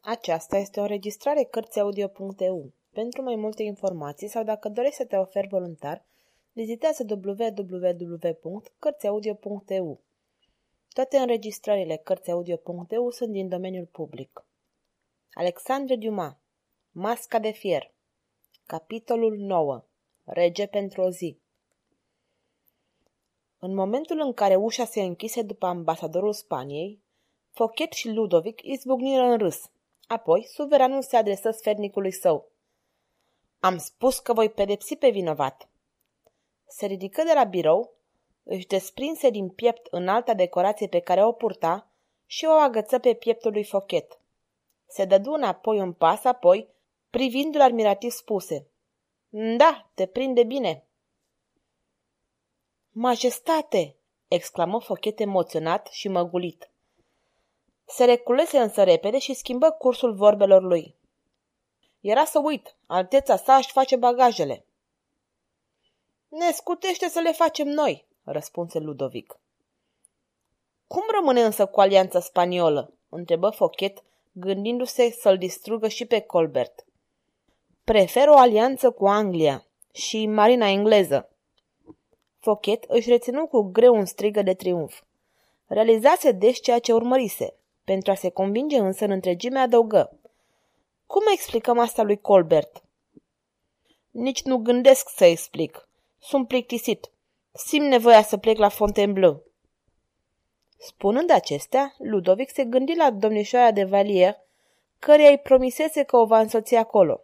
Aceasta este o înregistrare Cărțiaudio.eu. Pentru mai multe informații sau dacă dorești să te oferi voluntar, vizitează www.cărțiaudio.eu. Toate înregistrările Cărțiaudio.eu sunt din domeniul public. Alexandre Dumas Masca de fier Capitolul 9 Rege pentru o zi În momentul în care ușa se închise după ambasadorul Spaniei, Fochet și Ludovic izbucniră în râs. Apoi, suveranul se adresă sfernicului său. Am spus că voi pedepsi pe vinovat. Se ridică de la birou, își desprinse din piept în alta decorație pe care o purta și o agăță pe pieptul lui Fochet. Se dădu înapoi un pas, apoi, privindu-l admirativ, spuse. Da, te prinde bine. Majestate! exclamă Fochet emoționat și măgulit. Se reculese însă repede și schimbă cursul vorbelor lui. Era să uit, alteța sa își face bagajele. Ne scutește să le facem noi, răspunse Ludovic. Cum rămâne însă cu alianța spaniolă? întrebă Fochet, gândindu-se să-l distrugă și pe Colbert. Prefer o alianță cu Anglia și marina engleză. Fochet își reținu cu greu un strigă de triumf. Realizase deci ceea ce urmărise. Pentru a se convinge însă în întregime adăugă. Cum explicăm asta lui Colbert? Nici nu gândesc să explic. Sunt plictisit. Simt nevoia să plec la Fontainebleau. Spunând acestea, Ludovic se gândi la domnișoara de Valier, căreia îi promisese că o va însoți acolo.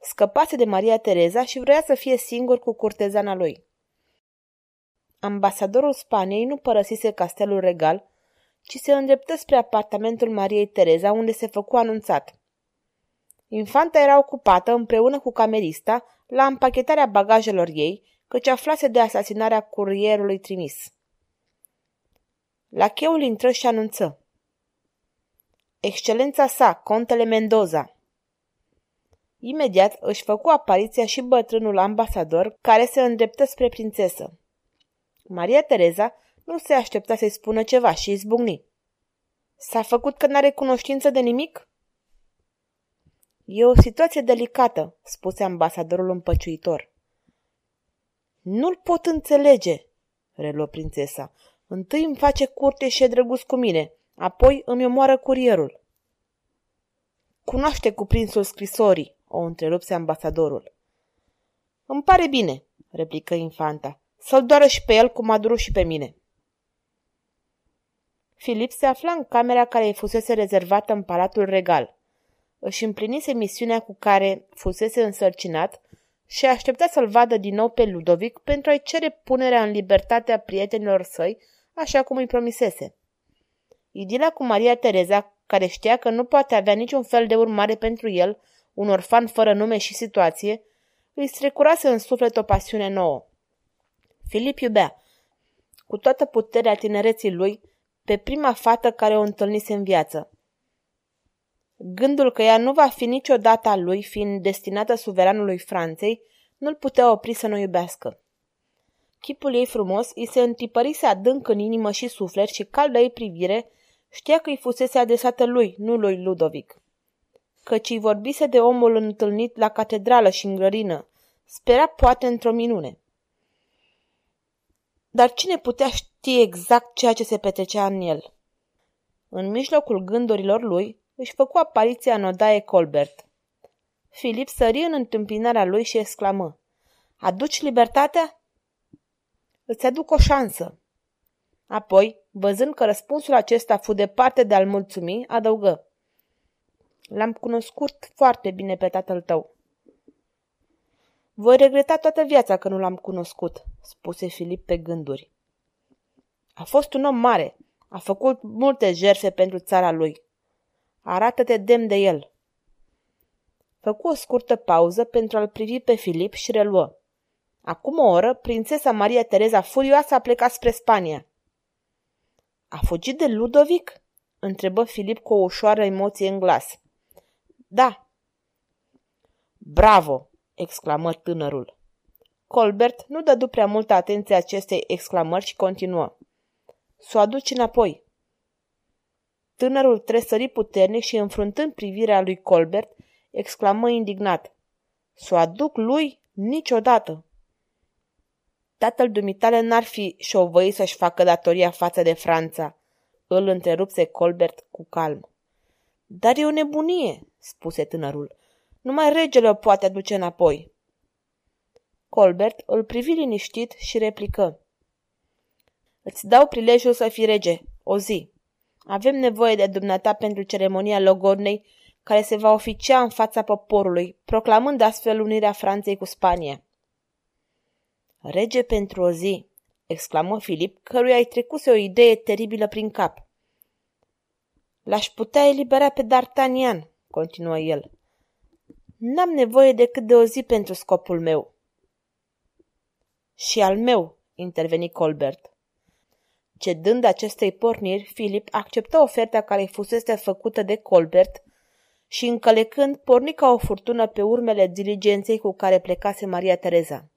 Scăpase de Maria Tereza și vrea să fie singur cu curtezana lui. Ambasadorul Spaniei nu părăsise castelul regal, ci se îndreptă spre apartamentul Mariei Tereza, unde se făcu anunțat. Infanta era ocupată împreună cu camerista la împachetarea bagajelor ei, căci aflase de asasinarea curierului trimis. La cheul intră și anunță. Excelența sa, contele Mendoza. Imediat își făcu apariția și bătrânul ambasador, care se îndreptă spre prințesă. Maria Tereza nu se aștepta să-i spună ceva și izbucni. S-a făcut că n-are cunoștință de nimic? E o situație delicată, spuse ambasadorul împăciuitor. Nu-l pot înțelege, reluă prințesa. Întâi îmi face curte și e drăguț cu mine, apoi îmi omoară curierul. Cunoaște cuprinsul scrisorii, o întrerupse ambasadorul. Îmi pare bine, replică infanta, să-l doară și pe el cum a durut și pe mine. Filip se afla în camera care îi fusese rezervată în Palatul Regal. Își împlinise misiunea cu care fusese însărcinat și aștepta să-l vadă din nou pe Ludovic pentru a-i cere punerea în libertate a prietenilor săi, așa cum îi promisese. Idila cu Maria Tereza, care știa că nu poate avea niciun fel de urmare pentru el, un orfan fără nume și situație, îi strecurase în suflet o pasiune nouă. Filip iubea, cu toată puterea tinereții lui, pe prima fată care o întâlnise în viață. Gândul că ea nu va fi niciodată a lui, fiind destinată suveranului Franței, nu-l putea opri să nu iubească. Chipul ei frumos îi se întipărise adânc în inimă și suflet și caldă ei privire știa că îi fusese adresată lui, nu lui Ludovic. Căci îi vorbise de omul întâlnit la catedrală și în grărină, spera poate într-o minune. Dar cine putea ști exact ceea ce se petrecea în el? În mijlocul gândurilor lui, își făcu apariția în odaie Colbert. Filip sări în întâmpinarea lui și exclamă. Aduci libertatea? Îți aduc o șansă. Apoi, văzând că răspunsul acesta fu departe de a-l mulțumi, adăugă. L-am cunoscut foarte bine pe tatăl tău. Voi regreta toată viața că nu l-am cunoscut, spuse Filip pe gânduri. A fost un om mare, a făcut multe jerfe pentru țara lui. Arată-te demn de el. Făcu o scurtă pauză pentru a-l privi pe Filip și reluă. Acum o oră, prințesa Maria Tereza furioasă a plecat spre Spania. A fugit de Ludovic? întrebă Filip cu o ușoară emoție în glas. Da. Bravo! exclamă tânărul. Colbert nu dădu prea multă atenție acestei exclamări și continuă. Să o aduci înapoi. Tânărul tresări puternic și, înfruntând privirea lui Colbert, exclamă indignat. Să o aduc lui? Niciodată! Tatăl dumitale n-ar fi șovăit să-și facă datoria față de Franța, îl întrerupse Colbert cu calm. Dar e o nebunie, spuse tânărul. Numai regele o poate aduce înapoi. Colbert îl privi liniștit și replică. Îți dau prilejul să fii rege, o zi. Avem nevoie de dumneata pentru ceremonia logodnei care se va oficia în fața poporului, proclamând astfel unirea Franței cu Spania. Rege pentru o zi, exclamă Filip, căruia îi trecuse o idee teribilă prin cap. L-aș putea elibera pe D'Artagnan, continuă el. N-am nevoie decât de o zi pentru scopul meu. Și al meu, interveni Colbert. Cedând acestei porniri, Filip acceptă oferta care îi fusese făcută de Colbert și, încălecând, porni ca o furtună pe urmele diligenței cu care plecase Maria Tereza.